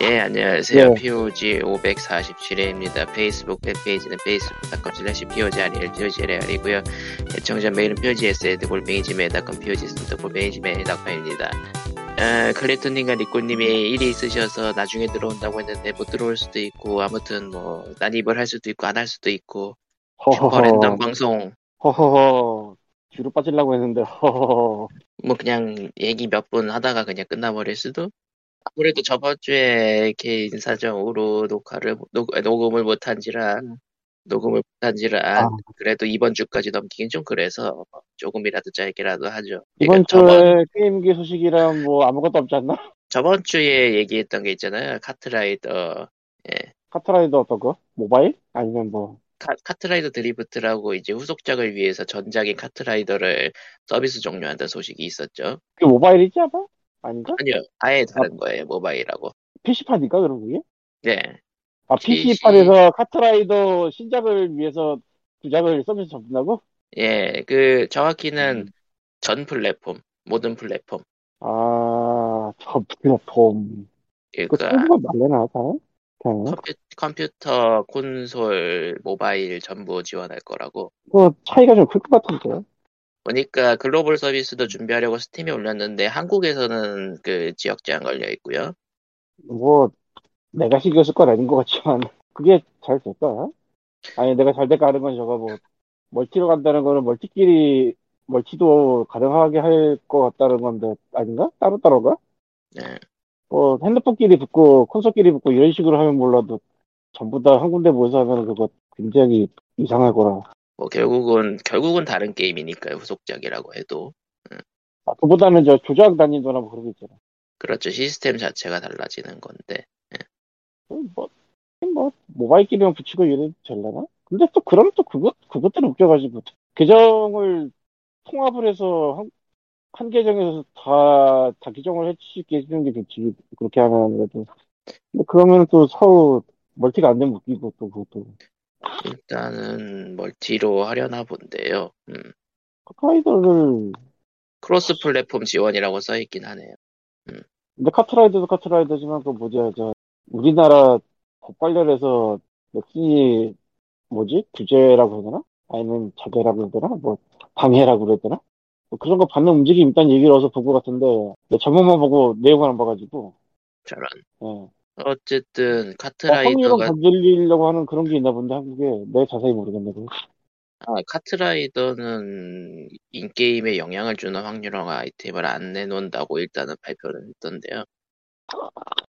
예, 안녕하세요. 예. POG 547회입니다. 페이스북 팬페이지는 facebook.com slash POG 아니엘 POG 레알이고요 애청자 메일은 POG SED 골뱅이 지메일.com POG 스토 골뱅이 지메일.com입니다. 어, 클리토님과 니꼬님이 일이 있으셔서 나중에 들어온다고 했는데 못 들어올 수도 있고 아무튼 뭐 난입을 할 수도 있고 안 할 수도 있고 슈퍼 랜덤 허허허. 방송 허허허. 뒤로 빠지려고 했는데, 허허허. 뭐 그냥 얘기 몇 분 하다가 그냥 끝나버릴 수도 아무래도 저번 주에 개인 사정으로 녹화를 녹, 녹음을 못한지라 녹음을 못한지라 아. 그래도 이번 주까지 넘기긴 좀 그래서 조금이라도 짧게라도 하죠. 이번 그러니까 저번 주에 게임기 소식이랑 뭐 아무것도 없지 않나? 저번 주에 얘기했던 게 있잖아요. 카트라이더 예. 카트라이더 어떤 거? 모바일? 아니면 뭐, 카, 카트라이더 드리프트라고 이제 후속작을 위해서 전작인 카트라이더를 서비스 종료한다는 소식이 있었죠. 그게 모바일이지 아마? 아닌가? 아니요, 아예 다른 거예요. 모바일하고. PC판인가, 그런 그게? 네. 아, PC. PC판에서 카트라이더 신작을 위해서 주작을 서비스 접는다고? 예, 그 정확히는 음. 전 플랫폼, 모든 플랫폼. 아, 저 플랫폼. 그 그러니까 말려나, 다? 컴퓨, 컴퓨터, 콘솔, 모바일 전부 지원할 거라고. 그 차이가 좀 클 것 같은데. 보니까 글로벌 서비스도 준비하려고 스팀에 올렸는데 한국에서는 그 지역 제한 걸려 있고요. 뭐, 내가 신경 쓸 건 아닌 것 같지만, 그게 잘 될까? 아니, 내가 잘 될까 하는 건 저거 뭐, 멀티로 간다는 거는 멀티끼리, 멀티도 가능하게 할 것 같다는 건데, 아닌가? 따로따로가? 네. 뭐, 핸드폰끼리 붙고, 콘솔끼리 붙고, 이런 식으로 하면 몰라도, 전부 다 한 군데 모여서 하면 그거 굉장히 이상할 거라. 뭐 결국은 결국은 다른 게임이니까요. 후속작이라고 해도 아, 그보다는 저 조작 난이도나 뭐 그런 게 있잖아. 그렇죠. 시스템 자체가 달라지는 건데. 음, 뭐, 뭐, 모바일끼리만 붙이고 이래도 되려나? 근데 또, 그러면 또 그것, 그것들은 웃겨가지고, 계정을 통합을 해서 한, 한 계정에서 다, 다 계정을 있게 해주는 게 좋지. 그렇게 하면 그래도. 근데 그러면 또 서로 멀티가 안 되면 웃기고 또 그것도. 일단은 멀티로 하려나 본데요. 음. 카트라이더를, cross platform 지원이라고 써 있긴 하네요. 근데 카트라이더도 카트라이더지만 그 뭐지, 저, 우리나라 법 관련해서 넥슨이 뭐지? 규제라고 해야 되나? 아니면 자제라고 해야 되나? 뭐, 방해라고 그래야 되나? 뭐 그런 거 받는 움직임 있다는 얘기를 어서 본 것 같은데, 내 제목만 보고 내용을 안 봐가지고, 저런. 예. 어쨌든 어, 카트라이더가 건드리려고 하는 그런 게 있나 본데, 한국에. 내가 자세히 모르겠네, 그거. 아, 카트라이더는 인게임에 영향을 주는 확률형 아이템을 안 내놓는다고 일단은 발표를 했던데요.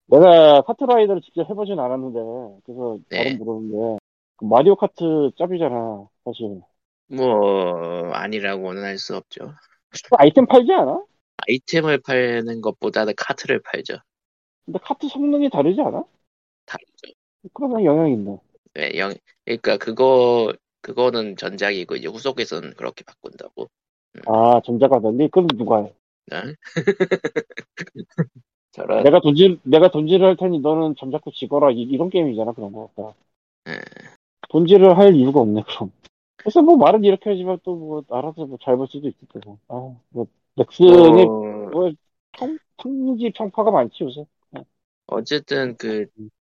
내가 카트라이더를 직접 해보진 않았는데, 그래서 네. 다른 모르는데, 그 마리오 카트 짭이잖아, 사실. 뭐 아니라고는 할 수 없죠. 그 아이템 팔지 않아? 아이템을 파는 것보다는 카트를 팔죠. 근데 카트 성능이 다르지 않아? 다르죠. 그러면 영향이 있네. 네, 영, 그러니까 그거 그거는 전작이고 이제 후속에서는 그렇게 바꾼다고. 아, 전자가 달리? 그럼 누가 해? 네? 저런. 내가 돈질, 내가 돈질을 할 테니 너는 잠자코 지거라. 이, 런 게임이잖아, 그런 거. 다. 예. 돈질을 할 이유가 없네, 그럼. 그래서 뭐 말은 이렇게 하지만 또 뭐, 알아서 뭐 잘 볼 수도 있을 거고. 아, 뭐, 넥슨이 뭐, 뭐, 평, 평지 평파가 많지, 요새. 어쨌든 그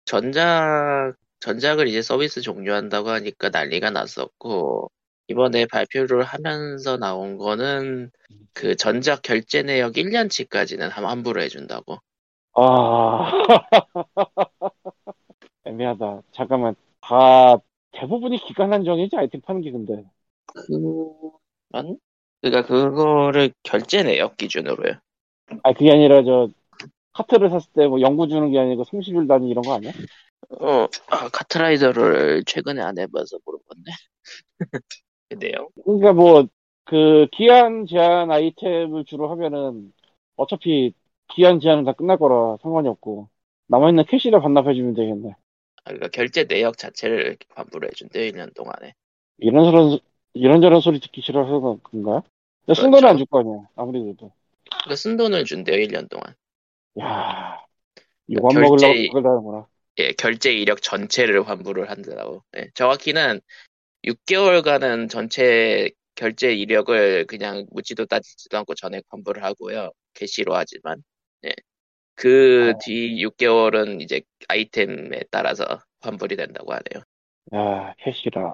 전작 전작을 이제 서비스 종료한다고 하니까 난리가 났었고 이번에 발표를 하면서 나온 거는 그 전작 결제 내역 1년치까지는 환불을 해준다고. 아, 애매하다. 잠깐만. 다, 대부분이 기간 한정이지, 아이템 파는 게 근데. 그만? 그러니까 그거를 결제 내역 기준으로요. 아, 그게 아니라 저, 카트를 샀을 때뭐 연구 주는 게 아니고 30일 단위 이런 거 아니야? 어, 아, 카트라이더를 최근에 안 해봐서 모르겠네. 근데요. 그러니까 뭐, 그, 기한 제한 아이템을 주로 하면은, 어차피 기한 제한은 다 끝날 거라 상관이 없고, 남아있는 캐시를 반납해주면 되겠네. 아, 그러니까 결제 내역 자체를 환불을 해준대요, 1년 동안에. 이런저런, 이런저런 소리 듣기 싫어서 그런가? 근데 쓴 그렇죠. 거는 안줄 거 아니야, 아무래도. 그러니까 쓴 돈을 준대요, 1년 동안. 야 이거 안 결제- 먹으려고 그걸 다 하는구나. 예, 결제 이력 전체를 환불을 한다고. 예, 정확히는 6개월간은 전체 결제 이력을 그냥 묻지도 따지지도 않고 전액 환불을 하고요. 캐시로 하지만. 예. 그 어. 뒤 6개월은 이제 아이템에 따라서 환불이 된다고 하네요. 야, 캐시라.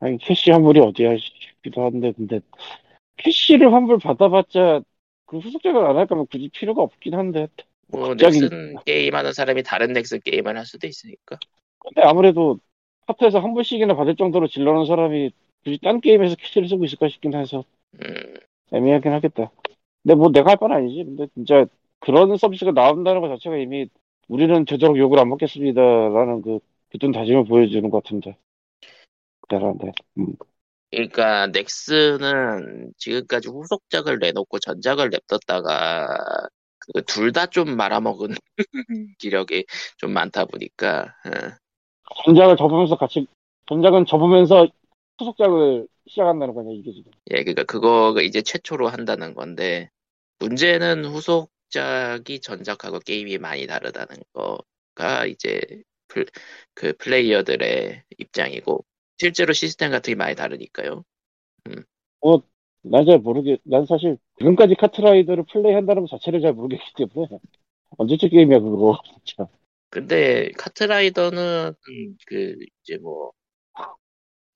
아니, 캐시 환불이 어디야 싶기도 한데, 근데, 캐시를 환불 받아봤자, 그 후속작을 안할 거면 굳이 필요가 없긴 한데. 뭐 갑자기- 넥슨 게임하는 사람이 다른 넥슨 게임을 할 수도 있으니까. 근데 아무래도, 카트에서 환불씩이나 받을 정도로 지르는 사람이 굳이 딴 게임에서 캐시를 쓰고 있을까 싶긴 해서, 음, 애매하긴 하겠다. 근데 뭐 내가 할 바는 아니지. 근데 진짜, 그런 서비스가 나온다는 것 자체가 이미, 우리는 되도록 욕을 안 먹겠습니다라는 그, 굳은 다짐을 보여주는 것 같은데. 대단한데. 음. 그러니까 넥슨은 지금까지 후속작을 내놓고 전작을 냅뒀다가 그 둘 다 좀 말아먹은 기력이 좀 많다 보니까 어, 전작을 접으면서 같이 전작은 접으면서 후속작을 시작한다는 거냐 이게 지금. 예 그러니까 그거가 이제 최초로 한다는 건데 문제는 후속작이 전작하고 게임이 많이 다르다는 거가 이제 플- 그 플레이어들의 입장이고 실제로 시스템 같은 게 많이 다르니까요. 난잘 모르겠 난 사실 지금까지 카트라이더를 플레이한다는 것 자체를 잘 모르겠기 때문에 언제쯤 게임이야 그거 진짜 근데 카트라이더는 그 이제 뭐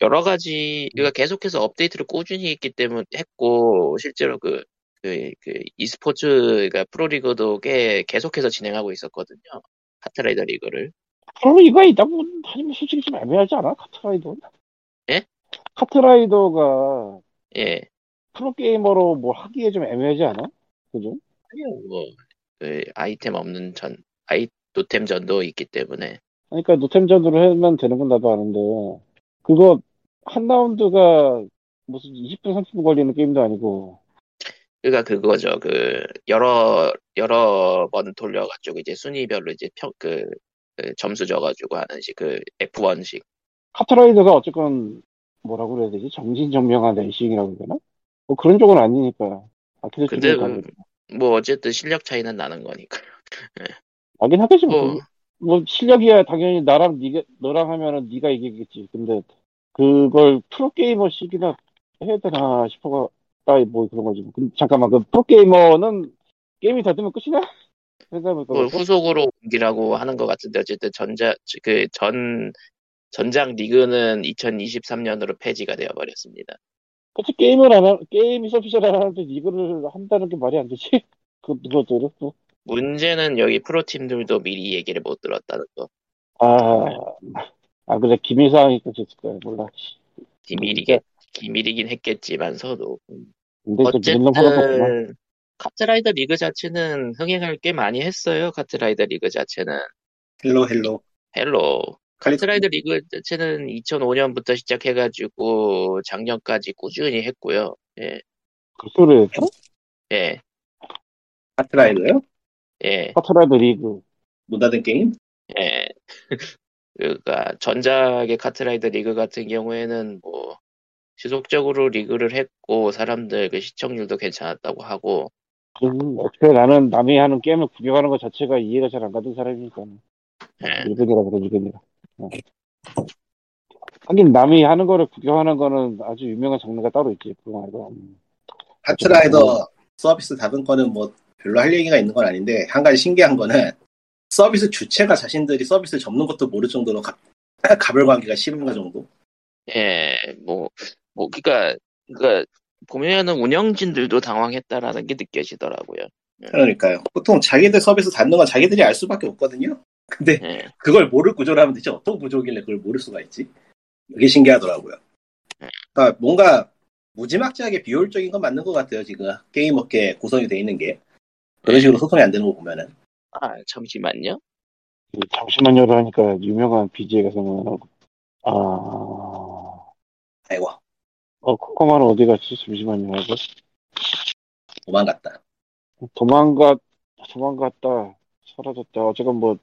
여러 가지 그러니까 계속해서 업데이트를 꾸준히 했기 때문에 했고 실제로 그 그, 그 e스포츠 그러니까 프로리그도 꽤 계속해서 진행하고 있었거든요. 카트라이더 리그를. 그러면 이거 있다고 하지만 솔직히 좀 애매하지 않아 카트라이더 예? 카트라이더가 예. 프로게이머로 뭘 하기에 좀 애매하지 않아? 그죠? 아니요, 뭐, 그 아이템 없는 전, 아이, 노템 전도 있기 때문에. 그러니까 노템 전으로 하면 되는 건 나도 아는데 그거 한 라운드가 무슨 20분 30분 걸리는 게임도 아니고 그니까 그거죠. 그, 여러, 여러 번 돌려가지고 이제 순위별로 이제 평, 그, 그 점수 줘가지고 하는 식, 그 F1식. 카트라이더가 어쨌건 뭐라고 그래야 되지? 정신정명한 레이싱이라고 해야 되나? 뭐 그런 쪽은 아니니까 아키드 근데, 가고 뭐, 어쨌든 실력 차이는 나는 거니까. 하긴 하겠지 뭐. 뭐, 그게. 뭐 실력이야 당연히 나랑 니가 너랑 하면은 네가 이기겠지. 근데 그걸 프로게이머식이나 해야 되나 싶어가 아이 뭐 그런 거지. 근데 잠깐만 그 프로게이머는 게임이 다 되면 끝이나? 생각해보니까 뭐 후속으로 옮기라고 하는 것 같은데, 어쨌든 전자, 그 전, 전장 리그는 2023년으로 폐지가 되어버렸습니다. 그치 게임을 안 하, 게임이 서비스를 안 하는데 이거를 한다는 게 말이 안 되지? 그 그것도 뭐 문제는 여기 프로팀들도 미리 얘기를 못 들었다는 거. 아, 아, 그래, 기밀사항이 꽂혔을 거야, 몰라. 비밀이겠, 비밀이긴 했겠지만서도. 근데 또. 어쨌든, 카트라이더 리그 자체는 흥행을 꽤 많이 했어요. 카트라이더 리그 자체는. Hello hello. Hello. 카트라이더 리그 자체는 2005년부터 시작해가지고 작년까지 꾸준히 했고요. 예, 그 소리를 했어? 예, 카트라이더요? 예, 카트라이더 리그. 못 닫은 게임? 예. 그러니까 전작의 카트라이더 리그 같은 경우에는 뭐 지속적으로 리그를 했고 사람들 그 시청률도 괜찮았다고 하고 음, 어떻게 나는 남이 하는 게임을 구경하는 것 자체가 이해가 잘 안 가는 사람이니까. 예. 일근이라 그래, 일근이라. 어. 하긴 남이 하는 거를 구경하는 거는 아주 유명한 장르가 따로 있지, 그거 말고. 음. 카트라이더 서비스 닫은 거는 뭐 별로 할 얘기가 있는 건 아닌데 한 가지 신기한 거는 서비스 주체가 자신들이 서비스를 접는 것도 모를 정도로 가, 가별 관계가 심한 가 정도. 예, 뭐, 뭐, 그니까, 그니까, 보면은 운영진들도 당황했다라는 게 느껴지더라고요. 그러니까요. 보통 자기들 서비스 닫는 건 자기들이 알 수밖에 없거든요. 근데 예, 그걸 모를 구조라면 대체 어떤 구조길래 그걸 모를 수가 있지? 그게 신기하더라고요. 그러니까 뭔가 무지막지하게 비효율적인 건 맞는 것 같아요. 지금 게임 업계 구성이 돼 있는 게 그런 식으로 소통이 안 되는 거 보면은 아, 잠시만요. 그 잠시만요로 하니까 유명한 BJ가 생각나고. 아, 아이고 어, 코코마는 어디 갔지? 잠시만요. 하고. 도망갔다. 도망갔, 도망갔다. 사라졌다. 어쨌건 뭐,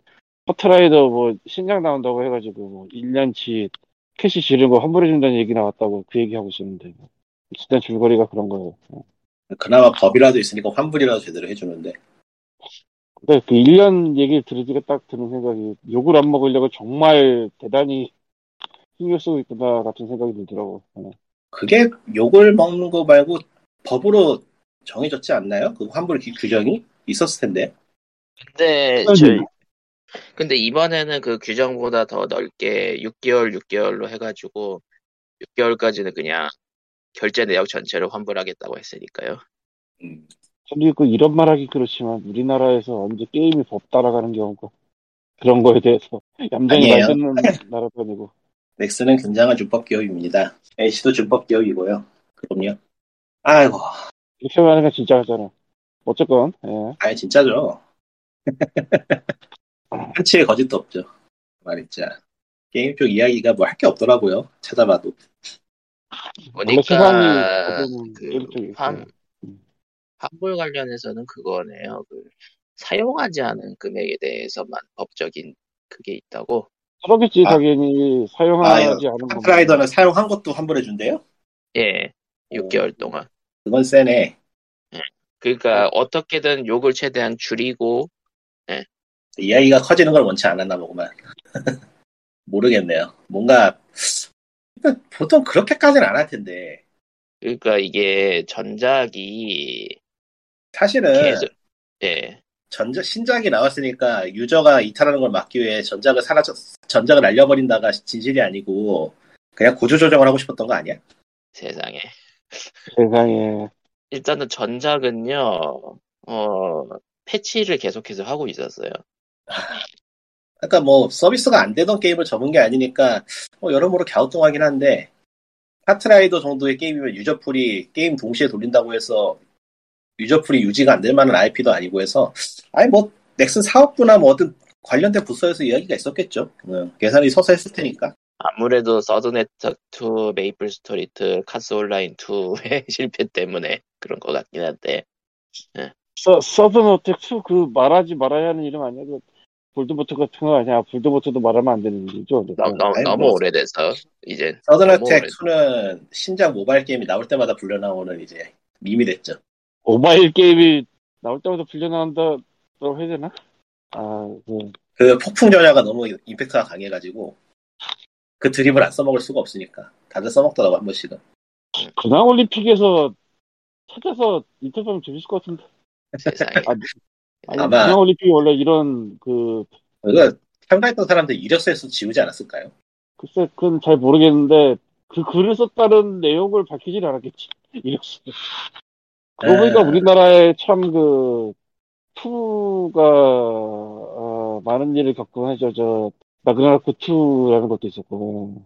카트라이더 뭐, 신작 나온다고 해가지고, 뭐, 1년치 캐시 지른 거 환불해준다는 얘기 나왔다고 그 얘기 하고 있었는데, 뭐. 일단 줄거리가 그런 거예요. 어. 그나마 법이라도 있으니까 환불이라도 제대로 해주는데 근데 그 1년 얘기를 들으니까 딱 드는 생각이, 욕을 안 먹으려고 정말 대단히 신경 쓰고 있구나, 같은 생각이 들더라고. 어. 그게 욕을 먹는 거 말고 법으로 정해졌지 않나요? 그 환불 기- 규정이 있었을 텐데 근데 아니. 저 근데 이번에는 그 규정보다 더 넓게 6개월 6개월로 해가지고 6개월까지는 그냥 결제 내역 전체를 환불하겠다고 했으니까요. 음, 그리고 이런 말하기 그렇지만 우리나라에서 언제 게임이 법 따라가는 경우가 그런 거에 대해서 얌전히 말 아니에요. 듣는 나라도 아니고 넥슨은 굉장한 준법 기업입니다. NC도 준법 기업이고요. 그럼요. 아이고, 이렇게 말하니까 진짜 하잖아. 어쨌건 예. 아니 진짜죠. 한치의 거짓도 없죠. 말했자. 게임 쪽 이야기가 뭐 할 게 없더라고요. 찾아봐도. 보니까 그 환. 환불 관련해서는 그거네요. 그 사용하지 않은 금액에 대해서만 법적인 그게 있다고. 그러겠지 아. 당연히 아, 사용하지 않은 거. 카트라이더는 사용한 것도 환불해 준대요? 예, 6개월 동안. 그건 세네. 그러니까 어떻게든 욕을 최대한 줄이고 이야기가 커지는 걸 원치 않았나 보구만. 모르겠네요. 뭔가 보통 그렇게까지는 안 할 텐데 그러니까 이게 전작이 사실은 계속 예 전작 신작이 나왔으니까 유저가 이탈하는 걸 막기 위해 전작을 사라져 전작을 날려버린다가 진실이 아니고 그냥 구조 조정을 하고 싶었던 거 아니야? 세상에 세상에 일단은 전작은요 어 패치를 계속해서 하고 있었어요. 그러니까 뭐 서비스가 안 되던 게임을 접은 게 아니니까 뭐 여러모로 갸우뚱하긴 한데 카트라이더 정도의 게임이면 유저풀이 게임 동시에 돌린다고 해서 유저풀이 유지가 안 될 만한 IP도 아니고 해서 아니 뭐 넥슨 사업부나 뭐 어떤 관련된 부서에서 이야기가 있었겠죠. 응, 계산이 서서 했을 테니까. 아무래도 서든어택 2, 메이플스토리 2, 카스 온라인 2의 실패 때문에 그런 것 같긴 한데 서, 서든 어택 2 그 말하지 말아야 하는 이름 아니야? 그 볼드모트 같은 거 아니야? 볼드모트도 말하면 안 되는 일이죠. 너, 너, 아니, 너무 뭐- 오래돼서 이제 서든어택 오래- 2는 신작 모바일 게임이 나올 때마다 불려 나오는 이제 밈이 됐죠. 모바일 게임이 나올 때마다 풀려 나온다고 해야 되나? 아, 그그 폭풍 전야가 너무 임팩트가 강해가지고 그 드립을 안 써먹을 수가 없으니까 다들 써먹더라고 한 번씩은. 근황 올림픽에서 찾아서 인터뷰하면 재밌을 것 같은데. 세상에 아니, 아마- 근황 올림픽이 원래 이런 그 이거 참가했던 사람들 이력서에서 지우지 않았을까요? 글쎄 그건 잘 모르겠는데 그 글을 썼다는 내용을 밝히진 않았겠지. 이랬어. 그러고 보니까 아. 우리나라에 참 그 투가 어, 많은 일을 겪곤 하죠. 저 나그나라쿠 2라는 것도 있었고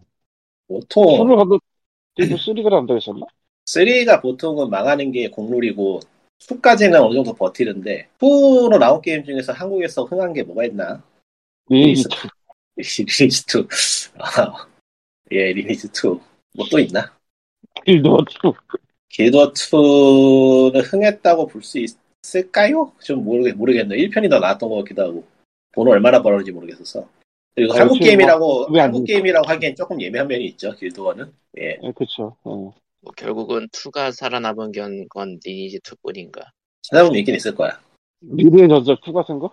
보통 2를 하고 그리고 3가 나온다고 했었나? 3가 보통은 망하는 게 공룰이고 2까지는 어느 정도 버티는데 2로 나온 게임 중에서 한국에서 흥한 게 뭐가 있나? 리니지 리니지 2. 아, 예, 리니지 2. 뭐 또 있나? 2 길드워 2 길드워 2는 흥했다고 볼 수 있을까요? 좀 모르겠, 모르겠네요. 1편이 더 나았던 것 같기도 하고. 돈을 얼마나 벌었는지 모르겠어서. 그리고 아, 한국 게임이라고, 뭐, 한국. 게임이라고 하기엔 조금 예매한 면이 있죠, 길드워는. 예. 예, 그쵸. 어. 뭐 결국은 2가 살아남은 건, 건 리니지 2뿐인가 찾아보면 있긴 있을 거야. 미래의 전설 2 같은 거?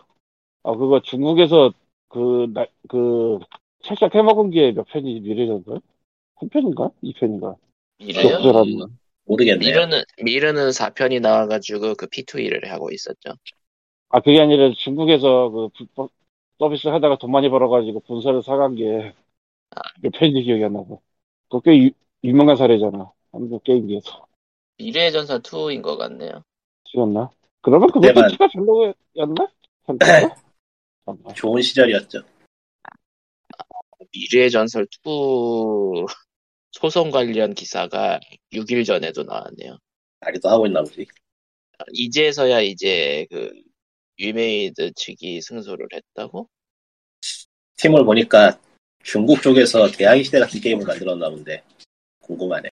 아, 그거 중국에서 그, 나, 그, 살짝 해먹은 게 몇 편이지, 미래의 전설? 한 편인가? 2편인가? 미르요? 적절한. 모르겠네요. 미르는 미르는 4편이 나와가지고 그 P2E를 하고 있었죠. 아, 그게 아니라 중국에서 그 불법 서비스 하다가 돈 많이 벌어가지고 본사를 사간 게몇 편인지 기억이 안 나고. 그거 꽤 유, 유명한 사례잖아. 한국 게임기에서. 미르의 전설 2인 것 같네요. 찍었나? 그러면 그것도 그때만- 티가 별로였나? 잠깐만. 좋은 시절이었죠. 미르의 전설 2 소송 관련 기사가 6일 전에도 나왔네요. 다리도 하고 있나 보지. 이제서야 이제 그 위메이드 측이 승소를 했다고? 팀을 보니까 중국 쪽에서 대항해 시대 같은 게임을 만들었나 본데. 궁금하네.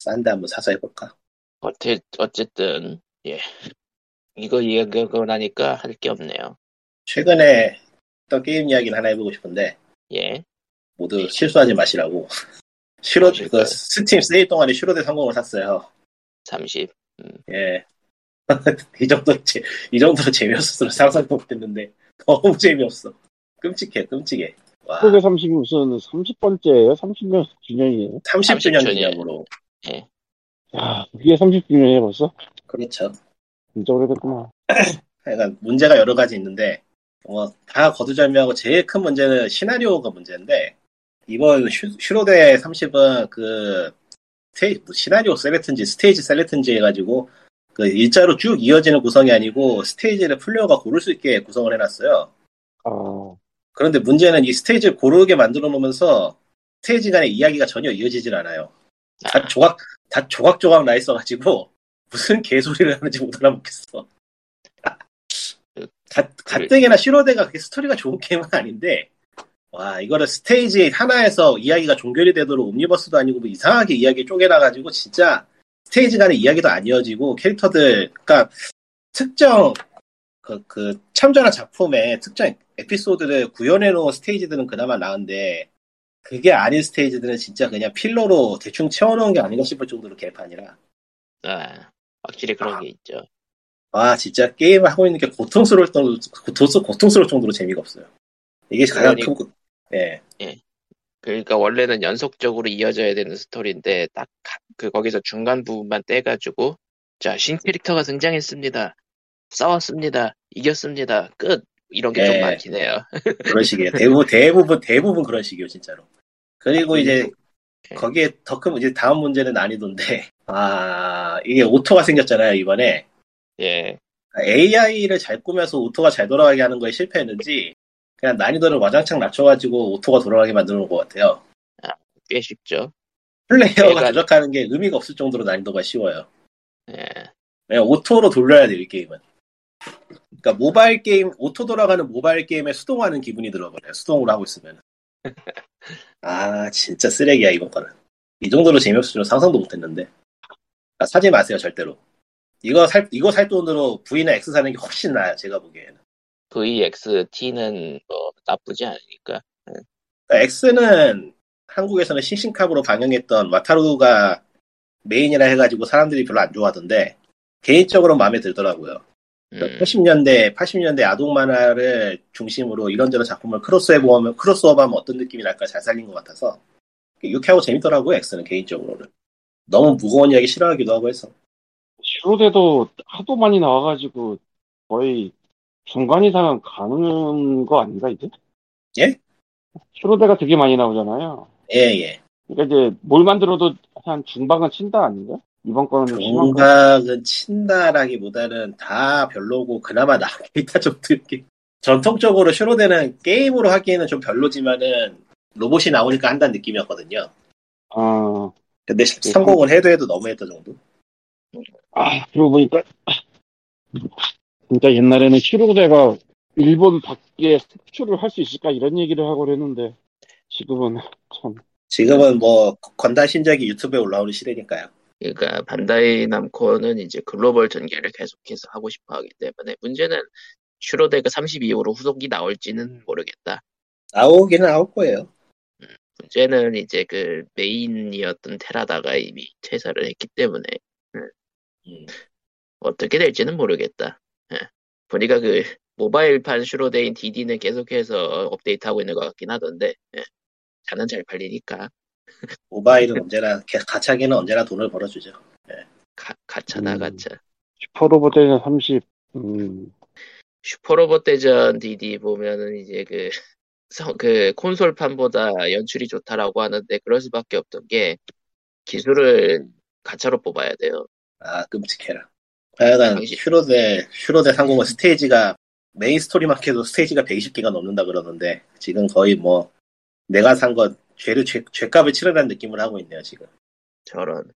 싼데 한번 사서 해볼까? 어째, 어쨌든 예 이거 이야기하고 나니까 할 게 없네요. 최근에 또 게임 이야기를 하나 해보고 싶은데, 예 모두 실수하지 마시라고. 슈로, 무엇일까요? 그 스팀 세일 동안에 슈로대 삼공을 샀어요. 30 예. 이 정도, 재, 이 정도로 재미없었으면 상상도 못했는데, 너무 재미없어. 끔찍해, 끔찍해. 와, 한국의 30이 무슨 30번째예요? 30년 주년이에요? 30주년 30주년. 기념으로. 야, 그게 30주년이에요 벌써? 그렇죠. 진짜 오래됐구나. 그러니까 문제가 여러 가지 있는데 뭐다 거두절미하고 제일 큰 문제는 시나리오가 문제인데 이번 슈, 슈로대 30은 그 스테이, 뭐 시나리오 select인지 스테이지 select인지 해가지고 그 일자로 쭉 이어지는 구성이 아니고 스테이지를 플레이어가 고를 수 있게 구성을 해놨어요. 아, 그런데 문제는 이 스테이지를 고르게 만들어 놓으면서 스테이지 간의 이야기가 전혀 이어지질 않아요. 다 조각, 다 조각조각 나 있어가지고 무슨 개소리를 하는지 못 알아먹겠어. 가, 가뜩이나 시로데가 그렇게 스토리가 좋은 게임은 아닌데 와 이거를 스테이지 하나에서 이야기가 종결이 되도록 옴니버스도 아니고 뭐 이상하게 이야기 쪼개놔가지고 진짜 스테이지 간의 이야기도 안 이어지고 캐릭터들 그러니까 특정 그, 그 참전한 작품의 특정 에피소드를 구현해 놓은 스테이지들은 그나마 나은데 그게 아닌 스테이지들은 진짜 그냥 필러로 대충 채워놓은 게 아닌가 싶을 정도로 개판이라 아, 확실히 그런 게 있죠. 와 진짜 게임을 하고 있는 게 고통스러울 정도 고통스, 고통스러울 정도로 재미가 없어요. 이게 가장 그러니- 큰 고- 예. 그러니까 원래는 연속적으로 이어져야 되는 스토리인데 딱 그 거기서 중간 부분만 떼가지고 자 신 캐릭터가 등장했습니다. 싸웠습니다. 이겼습니다. 끝. 이런 게 좀 예. 많긴 해요. 그런 식이에요. 대부분 대부분 대부분 그런 식이에요 진짜로. 그리고 이제 예. 거기에 더 큰 이제 다음 문제는 난이도인데 아 이게 auto가 생겼잖아요 이번에 예. AI를 잘 꾸며서 auto가 잘 돌아가게 하는 거에 실패했는지 그냥 난이도를 와장창 낮춰가지고 auto가 돌아가게 만들어 놓은 것 같아요. 꽤 쉽죠. 플레이어가 얘가- 조작하는 게 의미가 없을 정도로 난이도가 쉬워요. 예. 그냥 auto로 돌려야 돼요, 이 게임은. 그러니까 모바일 게임, auto 돌아가는 모바일 게임에 수동하는 기분이 들어버려요. 수동으로 하고 있으면. 아, 진짜 쓰레기야, 이번 거는. 이 정도로 재미없을 줄은 상상도 못했는데. 아, 사지 마세요, 절대로. 이거 살, 이거 살 돈으로 V나 X 사는 게 훨씬 나아요, 제가 보기에는. V, X, T는 뭐 나쁘지 않으니까. 그러니까 X는 한국에서는 싱싱캅으로 방영했던 와타루가 메인이라 해가지고 사람들이 별로 안 좋아하던데, 개인적으로 마음에 들더라고요. 음, 80년대, 80년대 아동 만화를 중심으로 이런저런 작품을 크로스오버하면, 크로스오버하면 어떤 느낌이 날까 잘 살린 것 같아서 유쾌하고 재밌더라고요, X는 개인적으로는. 너무 무거운 이야기 싫어하기도 하고 해서. 슈로데도 하도 많이 나와가지고 거의 중간 이상은 가는 거 아닌가 이제? 예? 슈로데가 되게 많이 나오잖아요. 예, 예. 그러니까 이제 뭘 만들어도 한 중반은 친다 아닌가? 이번 거는 좀. 종각은 친다라기보다는 다 별로고 그나마 나기타 정도 이렇게. 전통적으로 슈로데는 게임으로 하기에는 좀 별로지만은 로봇이 나오니까 한다는 느낌이었거든요. 아, 근데 성공을 해도 해도 너무했던 정도? 아, 그러고 보니까 진짜 옛날에는 슈로데가 일본 밖에 수출을 할 수 있을까 이런 얘기를 하고 그랬는데 지금은 참 지금은 뭐 건달 신작이 유튜브에 올라오는 시대니까요. 그러니까 반다이 남코는 이제 글로벌 전개를 계속해서 하고 싶어 하기 때문에 문제는 슈로데가 32호로 후속이 나올지는 모르겠다. 나오기는 나올 거예요. 문제는 이제 그 메인이었던 테라다가 이미 퇴사를 했기 때문에 음. 어떻게 될지는 모르겠다. 예. 보니까 그 모바일판 슈로데인 DD는 계속해서 업데이트하고 있는 것 같긴 하던데 예. 자는 잘 팔리니까 모바일은 언제나 개- 가차기는 언제나 돈을 벌어주죠. 가, 가차다 음. 가차. 슈퍼로봇 대전 30 음, 슈퍼로봇 대전 DD 보면은 이제 그, 성- 그 콘솔판보다 연출이 좋다라고 하는데 그럴 수밖에 없던 게 기술을 가차로 뽑아야 돼요. 아 끔찍해라. 하여간 당시- 슈로대 슈로대 삼공은 스테이지가 메인 스토리만 해도 스테이지가 120개가 넘는다 그러는데 지금 거의 뭐 내가 산건 죄를 죄, 죄값을 치르라는 느낌을 하고 있네요 지금. 저런.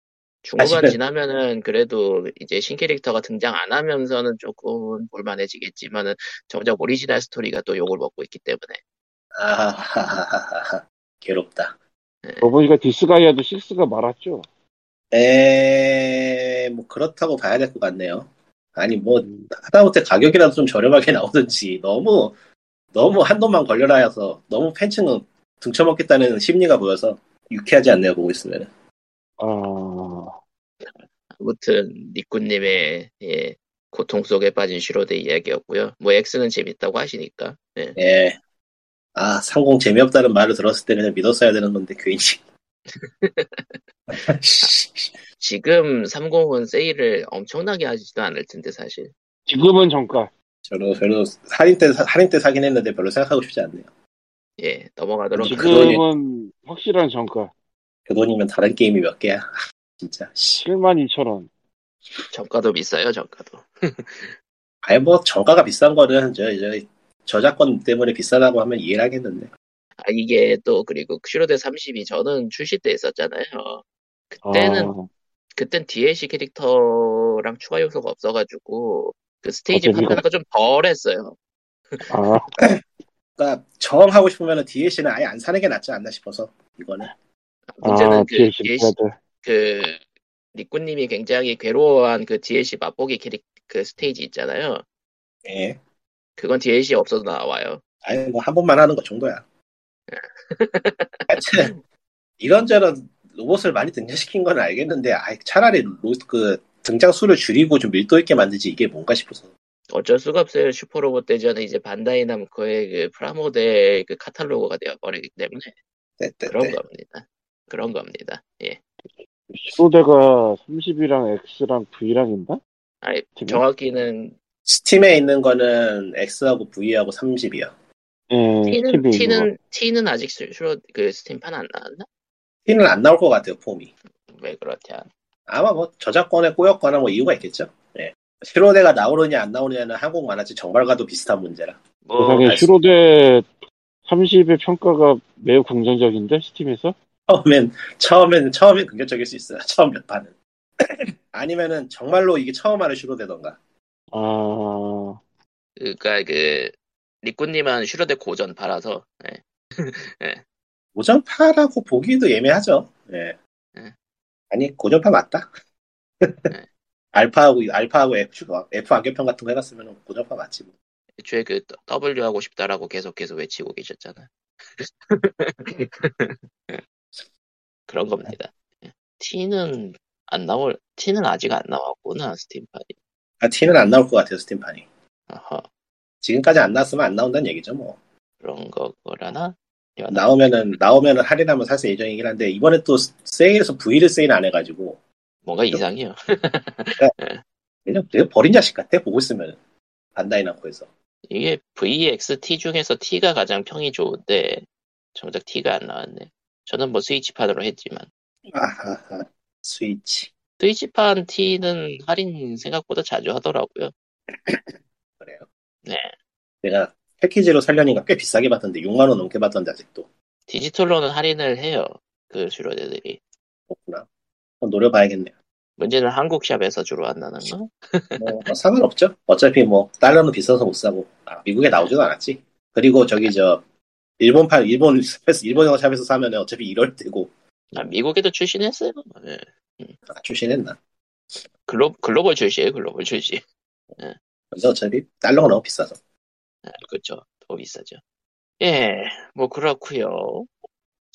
중후반 사실은- 지나면은 그래도 이제 신캐릭터가 등장 안 하면서는 조금 볼만해지겠지만은 정작 오리지널 스토리가 또 욕을 먹고 있기 때문에 아하하하하 괴롭다. 그러고 보니까 디스가이아도 6가 말았죠. 에, 뭐 그렇다고 봐야 될 것 같네요. 아니 뭐 음, 하다못해 가격이라도 좀 저렴하게 나오든지 너무 너무 한돈만 걸려라 해서 너무 팬층은 등쳐먹겠다는 심리가 보여서 유쾌하지 않네요 보고 있으면 아, 아무튼 니꾸님의 예, 고통 속에 빠진 슈로데 이야기였고요. 뭐 X는 재밌다고 하시니까 예. 예. 아 상공 재미없다는 말을 들었을 때 그냥 믿었어야 되는 건데 괜히 지금 30은 세일을 엄청나게 하지도 않을 텐데 사실 지금은 정가. 저도 별로 할인 때 사- 할인 때 사긴 했는데 별로 생각하고 싶지 않네요. 예, 넘어가도록 지금- 하죠. 지금은 확실한 정가. 그 돈이면 다른 게임이 몇 개야. 진짜. 씨. 72,000원. 정가도 비싸요, 정가도. 아예 뭐 정가가 비싼 거는 저, 저 저작권 때문에 비싸다고 하면 이해를 하겠는데. 아, 이게 또, 그리고 슈로데 30이 저는 출시 때 있었잖아요. 그때는, 아, 그땐 DLC 캐릭터랑 추가 요소가 없어가지고, 그 스테이지 어차피 판매가 좀 덜 했어요. 아, 그러니까 정하고 싶으면 DLC는 아예 안 사는 게 낫지 않나 싶어서 이거는. 문제는 아, 그, DLC DLC. 그, 리꾸님이 굉장히 괴로워한 그 DLC 맛보기 캐릭, 그 스테이지 있잖아요. 예. 그건 DLC 없어도 나와요. 아니 뭐 한 번만 하는 것 정도야. 하여튼 이런저런 로봇을 많이 등장시킨 건 알겠는데 아 차라리 로, 그 등장 수를 줄이고 좀 밀도 있게 만들지 이게 뭔가 싶어서. 어쩔 수가 없어요. 슈퍼로봇 대전은 이제 반다이 남코의 그 프라모델 그 카탈로그가 되어버리기 때문에 네, 네, 그런 네. 겁니다. 그런 겁니다. 예. 시로대가 30이랑 X랑 V랑 있나? 아니, 팀이? 정확히는 스팀에 있는 거는 X하고 V하고 30이요. 예, 있는 거. T는 T는 아직 그 스팀판 안 나왔나? T는 안 나올 것 같아요 폼이. 왜 그렇지 않? 아마 뭐 저작권에 꼬였거나 뭐 이유가 있겠죠. 예. 실로대가 나오느냐 안 나오느냐는 한국 만화책 정발과도 비슷한 문제라. 뭐 슈로데 30의 평가가 매우 긍정적인데 스팀에서 처음엔 처음엔 처음엔 긍정적일 수 있어요. 처음 몇 판은. 아니면은 정말로 이게 처음 하는 슈로대던가. 아 그러니까 그 리꾸님은 슈로데 고전 팔아서 예. 고전파라고 보기도 애매하죠. 예. 예. 아니 고전파 맞다. 알파하고 알파하고 F F 안개편 같은 거 해놨으면 고전파 맞지. 뭐. 애초에 그 W 하고 싶다라고 계속해서 외치고 계셨잖아. 그런 겁니다. 예. T는 안 나올 T는 아직 안 나왔구나 스팀판이. 아, T는 안 나올 것 같아요 스팀판이. 아하 지금까지 안 나왔으면 안 나온다는 얘기죠 뭐. 그런 거라나? 나오면은 나오면은 할인하면 살 예정이긴 한데 이번에 또 세일에서 V를 세일 안 해가지고 뭔가 이상해요. 그냥 내가 버린 자식 같아 보고 있으면 반다이 나코에서. 이게 VXT 중에서 T가 가장 평이 좋은데 정작 T가 안 나왔네. 저는 뭐 스위치판으로 했지만 아하하 스위치 스위치판 T는 할인 생각보다 자주 하더라고요. 그래요. 네. 내가 패키지로 살려니까 꽤 비싸게 받던데 6만 원 넘게 받던데 아직도 디지털로는 할인을 해요. 그 주로대들이. 없구나. 한번 노려봐야겠네요. 문제는 한국 샵에서 주로 한다는 거? 뭐, 뭐 상관없죠. 어차피 뭐 달러는 비싸서 못 사고 아, 미국에 나오지도 않았지. 그리고 저기 저 일본판 일본 샵에서 일본 영어 샵에서 사면은 어차피 이럴 때고 아, 미국에도 출신했어요. 예. 아, 출신했나. 글로, 글로벌 출시에요, 글로벌 출시. 근데 어차피 달러가 너무 비싸서. 아, 그쵸. 더 비싸죠. 예, 뭐 그렇고요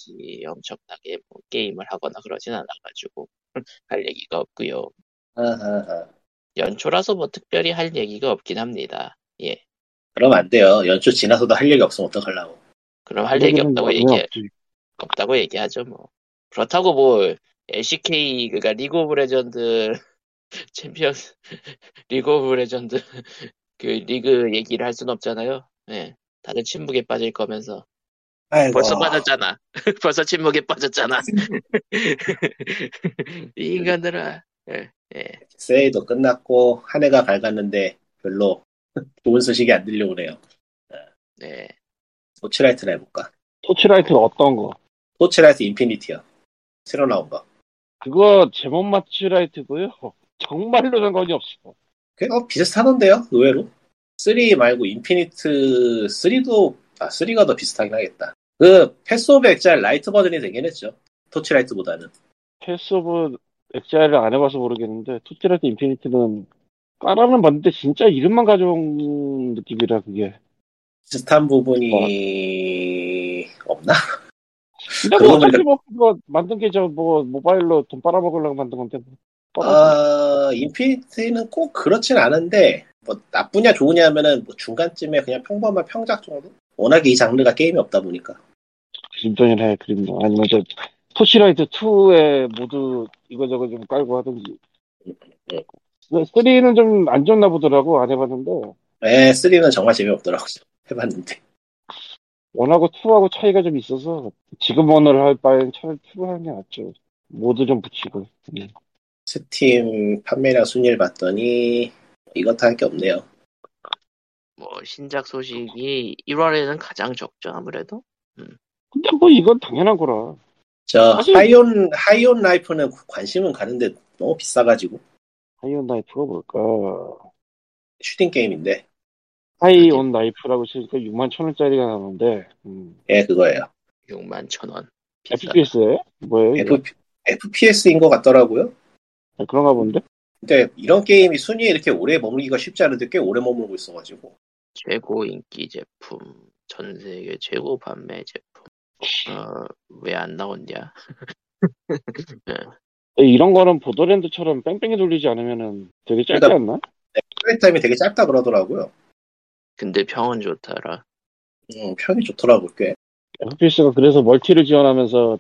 이 엄청나게 뭐 게임을 하거나 그러진 않아가지고 할 얘기가 없고요 아하하. 연초라서 뭐 특별히 할 얘기가 없긴 합니다. 예. 그러면 안 돼요. 연초 지나서도 할 얘기 없으면 어떡하려고. 그럼 할 얘기 없다고 뭐 얘기 없지. 없다고 얘기하죠 뭐. 그렇다고 뭐 LCK 그니까 리그 오브 레전드 챔피언 리그 오브 레전드 그 리그 얘기를 할 순 없잖아요. 예. 다들 침묵에 빠질 거면서 아이고. 벌써 빠졌잖아. 벌써 침묵에 빠졌잖아. 이 인간들아. 예. 예. 세일도 끝났고 한 해가 밝았는데 별로 좋은 소식이 안 들려오네요. 네. 토치라이트나 해볼까? 토치라이트가 어떤 거? 토치라이트 인피니티요. 새로 나온 거. 그거 제목만 토치라이트고요. 정말로 상관이 없어. 그게 어, 비슷하던데요, 의외로. 3 말고 인피니트 3도 아 3가 더 비슷하긴 하겠다. 그 패스 오브 엑자일 lite 버전이 되긴 했죠. 토치라이트보다는. 패스 오브 엑자일을 안 해봐서 모르겠는데 토치라이트 인피니티는 깔아는 봤는데 진짜 이름만 가져온 느낌이라 그게. 비슷한 부분이 없나? 근데 뭐 어차피 뭐 만든 게 저 뭐 모바일로 돈 빨아먹으려고 만든 건데 뭐. 아, 인피니티는 꼭 그렇진 않은데, 뭐, 나쁘냐 좋으냐 하면은, 뭐 중간쯤에 그냥 평범한 평작 정도? 워낙에 이 장르가 게임이 없다 보니까. 그림전이나 해 그림 아니면 저 토치라이트 2에 모두 이거저거 좀 깔고 하든지 3는 좀 안 좋나 보더라고 안 해봤는데 에 3는 정말 재미없더라고요. 해봤는데. one하고 two하고 차이가 좀 있어서 지금 one을 할 바엔 차라리 two를 하는 게 낫죠. mod 좀 붙이고. 음. 스팀 판매량 순위를 봤더니 이것도 할 게 없네요. 뭐 신작 소식이 1월에는 가장 적죠 아무래도. 근데 뭐 이건 당연한 거라. 저 사실- 하이 온 하이 온 라이프는 관심은 가는데 너무 비싸가지고 하이 온 라이프가 뭘까? 슈팅 게임인데 하이온 나이프라고 치니까 6만 천 원짜리가 나오는데, 음. 예 그거예요. 6만 천 원. 비싸. FPS에? 뭐예요? F, FPS인 것 같더라고요. 아, 그런가 본데? 근데 이런 게임이 순위에 이렇게 오래 머물기가 쉽지 않은데 꽤 오래 머물고 있어가지고 최고 인기 제품, 전 세계 최고 판매 제품. 어, 왜 안 나왔냐? 이런 거는 보더랜드처럼 뺑뺑이 돌리지 않으면은 되게 짧지 그러니까- 않나? 플레이 타임이 되게 짧다 그러더라고요. 근데 평은 좋더라. 음, 편이 좋더라고 꽤. FPS가 그래서 멀티를 지원하면서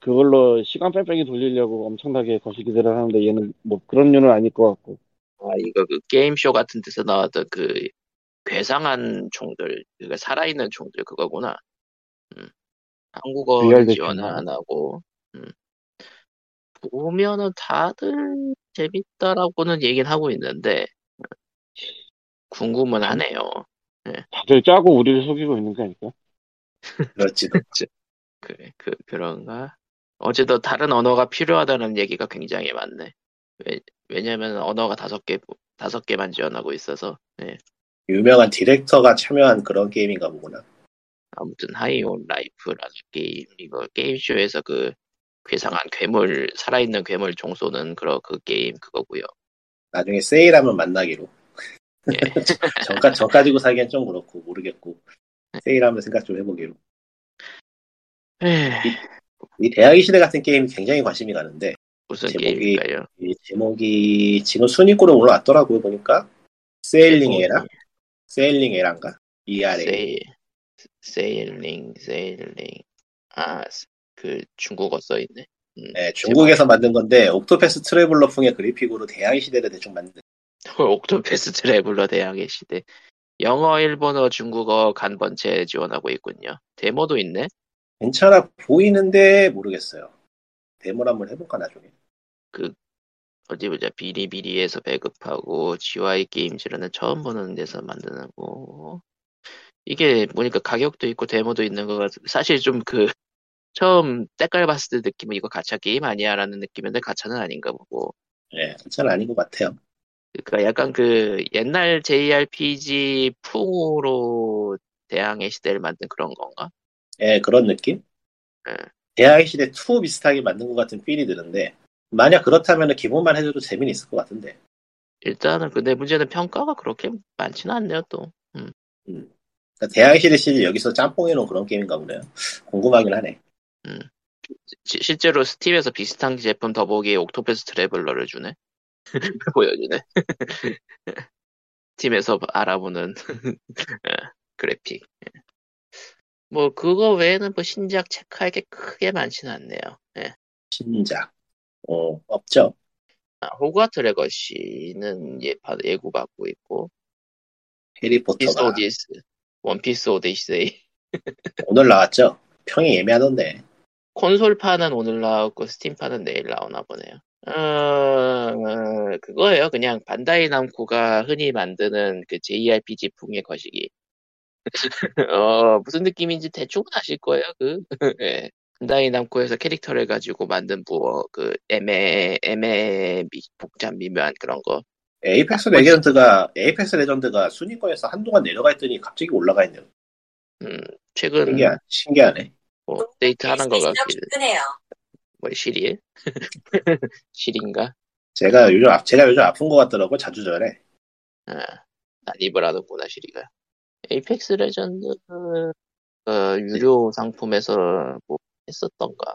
그걸로 시간 뺑뺑이 돌리려고 엄청나게 거시기들을 하는데 얘는 뭐 그런 류는 아닐 것 같고. 아, 이거 그 게임쇼 같은 데서 나왔던 그 괴상한 총들, 그니까 살아있는 총들 그거구나. 음. 한국어 지원. 안 하고, 음. 보면은 다들 재밌다라고는 얘기는 하고 있는데, 궁금은 하네요. 다들 짜고 우리를 속이고 있는 거 아닐까? 그렇지도. 그, 그, 그런가? 어제도 다른 언어가 필요하다는 얘기가 굉장히 많네. 왜, 왜냐면 언어가 다섯 개, 다섯 개만 지원하고 있어서, 예. 유명한 디렉터가 참여한 그런 게임인가 보구나. 아무튼 High on Life라는 게임 이거 게임쇼에서 그 괴상한 괴물 살아있는 괴물 총 쏘는 그런 그 게임 그거고요. 나중에 세일하면 만나기로. 예. 정가 정 가지고 사기엔 좀 그렇고 모르겠고 세일하면 생각 좀 해보기로. 에이, 이 대항해시대 같은 게임이 굉장히 관심이 가는데 무슨 제목이- 게임일까요? 이 제목이 지금 순위권에 올라왔더라고요 보니까 세일링 에라 세일링 에란가 ERA 세일, 세일링, 세일링. 아, 그 중국어 써있네. 음, 네, 중국에서 만든 건데 Octopath Traveler풍의 그래픽으로 대항해시대를 대충 만든 옥토패스 트래블러 대학의 시대. 영어, 일본어, 중국어 간번체 지원하고 있군요. 데모도 있네. 괜찮아 보이는데 모르겠어요 데모를 한번 해볼까 나중에 어디 보자. 비리비리에서 배급하고 GY 게임즈라는 처음 보는 데서 만드는 거. 이게 보니까 가격도 있고 데모도 있는 거 같아. 사실 좀 그 처음 때깔 봤을 때 느낌은 이거 가챠 게임 아니야라는 느낌인데 가챠는 아닌가 보고. 네, 괜찮아 아닌 것 같아요 그러니까 약간 그 옛날 JRPG 풍으로 대항의 시대를 만든 그런 건가? 예, 그런 느낌? 예. 대항해시대 2 비슷하게 만든 것 같은 필이 드는데 만약 그렇다면 기본만 해줘도 재미는 있을 것 같은데 일단은 근데 문제는 평가가 그렇게 많지는 않네요 또. 음. 그러니까 대항해시대 시리 여기서 짬뽕해놓은 그런 게임인가 보네요 궁금하긴 하네 시- 실제로 스팀에서 비슷한 제품 더보기에 Octopath Traveler를 주네. 보여주네. 스팀에서 알아보는 예, 그래픽. 예. 뭐 그거 외에는 뭐 신작 체크할 게 크게 많지는 않네요. 예. 신작 어, 없죠 아, 호그와트 레거시는 예, 바- 예구받고 있고 해리포터가 오디스, One Piece Odyssey 오늘 나왔죠 평이 애매하던데 콘솔판은 오늘 나왔고 스팀판은 내일 나오나 보네요. 어, 그거예요. 그냥 반다이 남코가 흔히 만드는 그 JRPG풍의 거시기. 어, 무슨 느낌인지 대충은 아실 거예요. 그 예. 반다이 남코에서 캐릭터를 가지고 만든 뭐그 애매 애매 미- 복잡 미묘한 그런 거. Apex Legends가 Apex Legends가 순위권에서 한동안 내려가 있더니 갑자기 올라가 있네요 음, 최근 신기하, 신기하네 뭐 업데이트 하는 거 같기도. 출근해요. 뭐 Siri예? Siri인가? 쟤가 요즘 아- 쟤가 요즘 아픈 것 같더라고 자주 저래 아, 난입을 하는구나 Siri가. Apex Legends 어, 유료 상품에서 뭐 했었던가.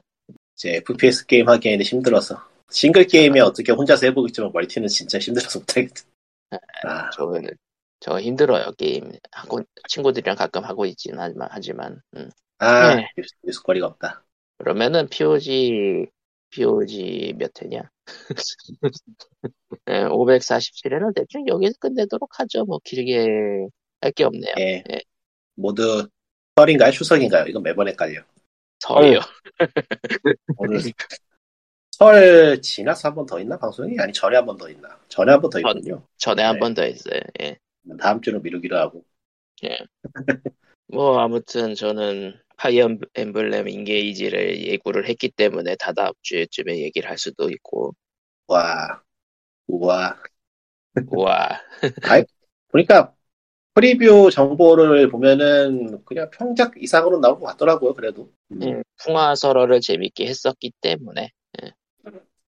이제 FPS 게임 하기에는 힘들어서 싱글 게임에 어떻게 혼자서 해보겠지만 멀티는 진짜 힘들어서 못하겠다 아, 저는 저 힘들어요 게임 하고 친구들이랑 가끔 하고 있긴 하지만 하지만 음. 아 네. 뉴스, 뉴스거리가 없다 그러면은 POG POG 몇 회냐? 547회는 대충 여기서 끝내도록 하죠. 뭐 길게 할 게 없네요. 예. 예. 모두 설인가요? 추석인가요? 이거 매번 헷갈려. 설이요. 오늘 설 지나서 한 번 더 있나 방송이? 아니 전에 한 번 더 있나? 전에 한 번 더 있군요. 전 에 한 네. 번더 했어요. 예. 다음 주로 미루기로 하고. 뭐 아무튼 저는 파이어 엠블렘 인게이지를 예고를 했기 때문에 다다음 주에쯤에 얘기를 할 수도 있고 와, 우와. 와 보니까 프리뷰 정보를 보면은 그냥 평작 이상으로 나온 것 같더라고요. 그래도 음, 음, 풍화설어를 재밌게 했었기 때문에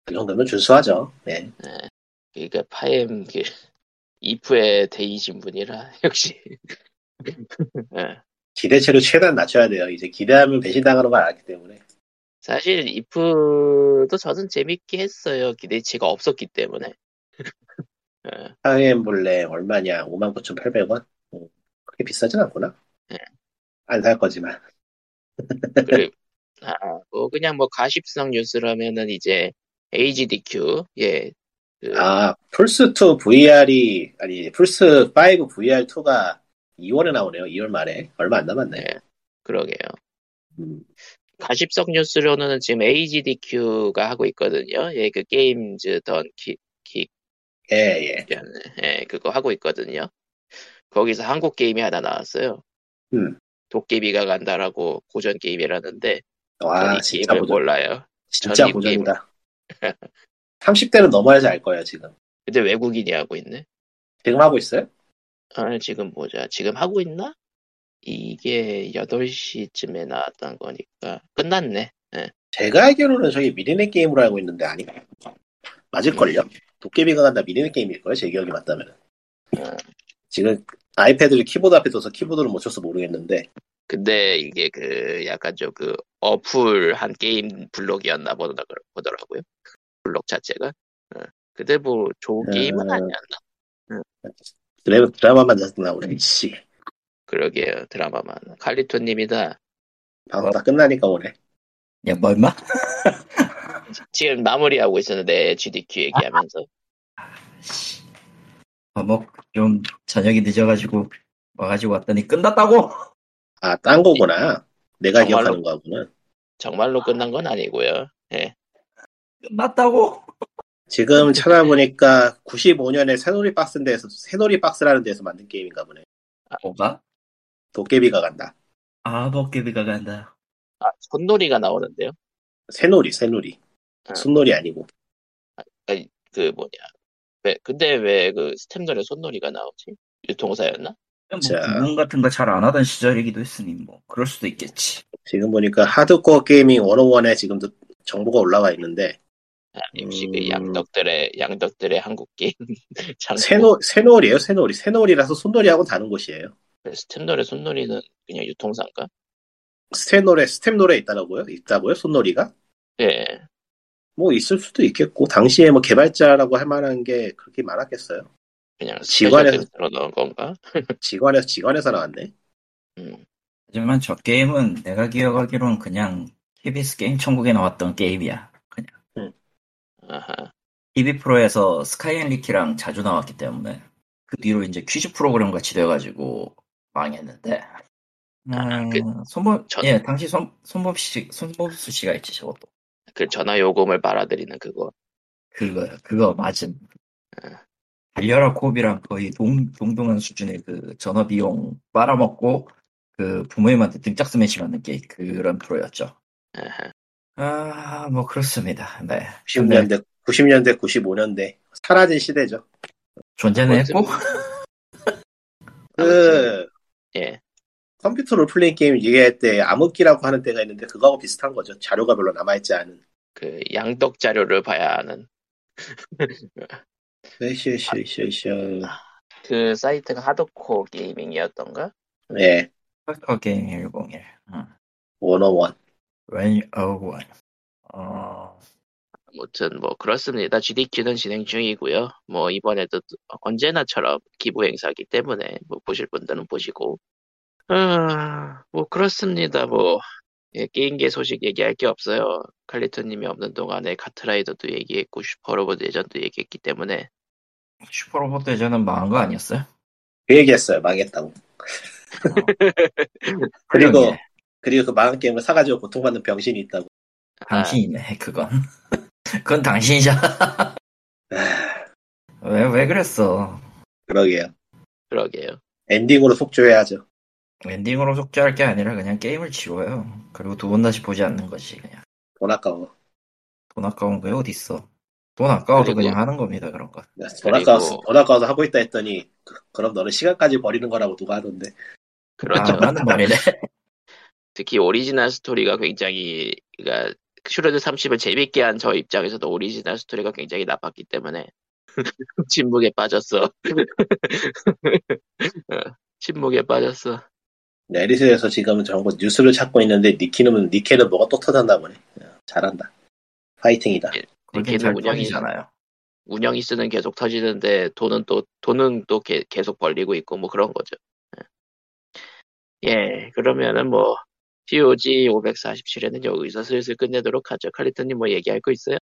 그 정도면 준수하죠. 네. 그러니까 파엠 그 이프의 대이신 분이라 역시 예. 기대치를 최대한 낮춰야 돼요. 이제 기대하면 배신당하는 걸 알기 때문에. 사실 이프도 저는 재밌게 했어요 기대치가 없었기 때문에 예. 파이엠블렘 얼마냐? 59,800원? 음, 그렇게 비싸진 않구나. 네. 안살 거지만. 그리고 아, 뭐 그냥 뭐 가십성 뉴스라면은 이제 HDQ 예 그, 아, 플스 2 VR이, 아니, 플스 5 VR2가 2월에 나오네요. 2월 말에. 얼마 안 남았네. 네. 그러게요. 음, 가십성 뉴스로는 지금 HDQ가 하고 있거든요. 예, 그 게임즈 던 킥, 킥, 예, 예. 예, 그거 하고 있거든요. 거기서 한국 게임이 하나 나왔어요. 음. 도깨비가 간다라고 고전 게임이라는데 와, 진짜 게임을 고전. 몰라요. 진짜 전이 고전이다. 30대는 넘어야지 알 거야, 지금. 근데 외국인이 하고 있네. 지금 하고 있어요? 아, 지금 보자. 지금 하고 있나? 이게 8시쯤에 나왔던 거니까 끝났네. 제가 알기로는 저기 미니넷 게임으로 알고 있는데 아니 맞을걸요? 도깨비가 간다 미니넷 게임일걸요? 제 기억이 맞다면 어, 지금 아이패드를 키보드 앞에 둬서 키보드를 못 쳐서 모르겠는데 근데 이게 그 약간 좀 그 어플 한 게임 블록이었나 보다 보더라고요. 블록 자체가. 어, 근데 뭐 좋은 게임은 음. 아니었나. 드라, 드라마만 나오네 씨 그러게요. 드라마만. 칼리토님이다. 방송 다 끝나니까 오네 야, 뭐, 임마? 지금 마무리하고 있었는데 GDQ 얘기하면서. 아, 뭐, 좀, 저녁이 늦어가지고, 와가지고 왔더니 끝났다고! 아 딴 거구나 내가 정말로? 기억하는 거구나 정말로 끝난 건 아니고요. 예. 끝났다고! 지금 찾아보니까 95년에 새놀이 박스인 데서 새놀이 박스라는 데서 만든 게임인가 보네 뭐가? 도깨비가 간다 아, 도깨비가 간다. 아, 손놀이가 나오는데요. 새놀이 새놀이 아. 순놀이 아니고 그 뭐냐. 왜, 근데 왜 그 스템전에 손놀이가 나오지? 유통사였나? 뭐, 자. 구분 같은 거 잘 안 하던 시절이기도 했으니, 뭐, 그럴 수도 있겠지. 지금 보니까 하드코어 게이밍 101에 지금도 정보가 올라와 있는데 아, 역시 그 음. 양덕들의 양덕들의 한국 게임. 새놀 새놀이에요 새놀이 새놀이라서 손놀이하고 다른 곳이에요 스템놀의 손놀이는 그냥 유통사인가? 스텝놀에 스텝놀에 있다라고요? 있다고요? 손노리가? 예. 뭐 있을 수도 있겠고 당시에 뭐 개발자라고 할 만한 게 그렇게 많았겠어요. 그냥 지관에서- 스페셜 넣은 건가? 직관에서 직관에서 나왔네. 음. 하지만 저 게임은 내가 기억하기로는 그냥 KBS 게임 천국에 나왔던 게임이야. 그냥. 아하. TV 프로에서 스카이 앤 리카랑 자주 나왔기 때문에 그 뒤로 이제 퀴즈 프로그램 같이 돼가지고 망했는데. 아, 그- 음, 손범, 전- 예, 당시 손, 손범 씨, 손범수 씨가 있지, 저것도. 그 전화 요금을 빨아들이는 그거. 그거, 그거 맞음. 아. 달려라 콥이랑 거의 동, 동등한 수준의 그 전화 비용 빨아먹고 그 부모님한테 등짝 스매시 맞는 게 그런 프로였죠. 아, 뭐 그렇습니다. 네. 근데 90년대 90년대 95년대 사라진 시대죠. 존재는 아무튼- 했고, 그 예. 컴퓨터 롤플레잉 게임 얘기할 때 암흑기라고 하는 때가 있는데 그거하고 비슷한 거죠. 자료가 별로 남아있지 않은. 그 양덕 자료를 봐야 하는 으쌰으쌰으쌰. 그 사이트가 Hardcore Gaming이었던가? 네, 하커 게임 101. 응. 101. one, oh one. 어, 아무튼 뭐 그렇습니다. GDQ는 진행 중이고요. 뭐 이번에도 또 언제나처럼 기부 행사기 때문에 뭐 보실 분들은 보시고. 아, 뭐 그렇습니다. 뭐 예, 게임계 소식 얘기할 게 없어요. 칼리토님이 없는 동안에 카트라이더도 얘기했고 슈퍼로봇 예전도 얘기했기 때문에 슈퍼로봇 대전은 망한 거 아니었어요? 그 얘기했어요. 망했다고. 그리고 그리고 그 망한 게임을 사가지고 고통받는 병신이 있다고. 당신이네 그건. 그건 당신이잖아. 왜 왜 그랬어? 그러게요. 그러게요. 엔딩으로 속조해야죠. 엔딩으로 속죄할 게 아니라 그냥 게임을 지워요. 그리고 두 번 다시 보지 않는 거지 그냥. 돈 아까워. 돈 아까운 게 어디 있어? 돈 아까워도 그리고- 그냥 하는 겁니다 그런 거. 돈 그리고- 아까워서 돈 아까워서 하고 있다 했더니 그, 럼 너는 시간까지 버리는 거라고 누가 하던데. 그렇죠. 아, 맞는 말이네. 특히 오리지널 스토리가 굉장히 그러니까 슈로대 30을 재밌게 한 저 입장에서도 오리지널 스토리가 굉장히 나빴기 때문에 침묵에 빠졌어. 어, 침묵에 빠졌어. 내리스에서 지금은 전부 뉴스를 찾고 있는데 니키는 니케는 뭐가 또 터졌나 보네. 야, 잘한다. 파이팅이다. 그렇게 걔는 잘 운영이-. 운영이 쓰는 계속 터지는데 돈은 또 돈은 또 게- 계속 벌리고 있고 뭐 그런 거죠. 예, 예, 그러면은 뭐 POG 547회는 여기서 슬슬 끝내도록 하죠. 칼리토님 뭐 얘기할 거 있어요?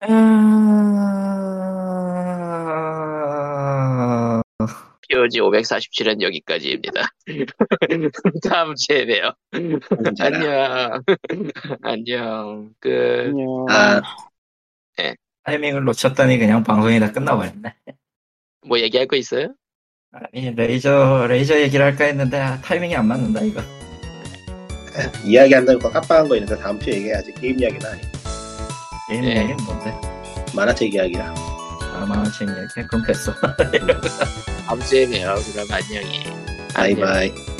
아... POG 547은 여기까지입니다. 다음 주에 봬요. 안녕. 안녕. 끝. 안녕. 아, 타이밍을 놓쳤더니 그냥 방송이 다 끝나버렸네. 뭐 얘기할 거 있어요? 아니 레이저 레이저 얘기를 할까 했는데 아, 타이밍이 안 맞는다 이거. 이야기한다고 깜빡한 거 있는데 다음 주에 얘기해야지. 게임 이야기는 아니. 게임 네. 얘기는 뭔데? 만화책 이야기라. 그럼 됐어. 다음 주에 봬요. 그럼 안녕히. 안녕. 바이바이.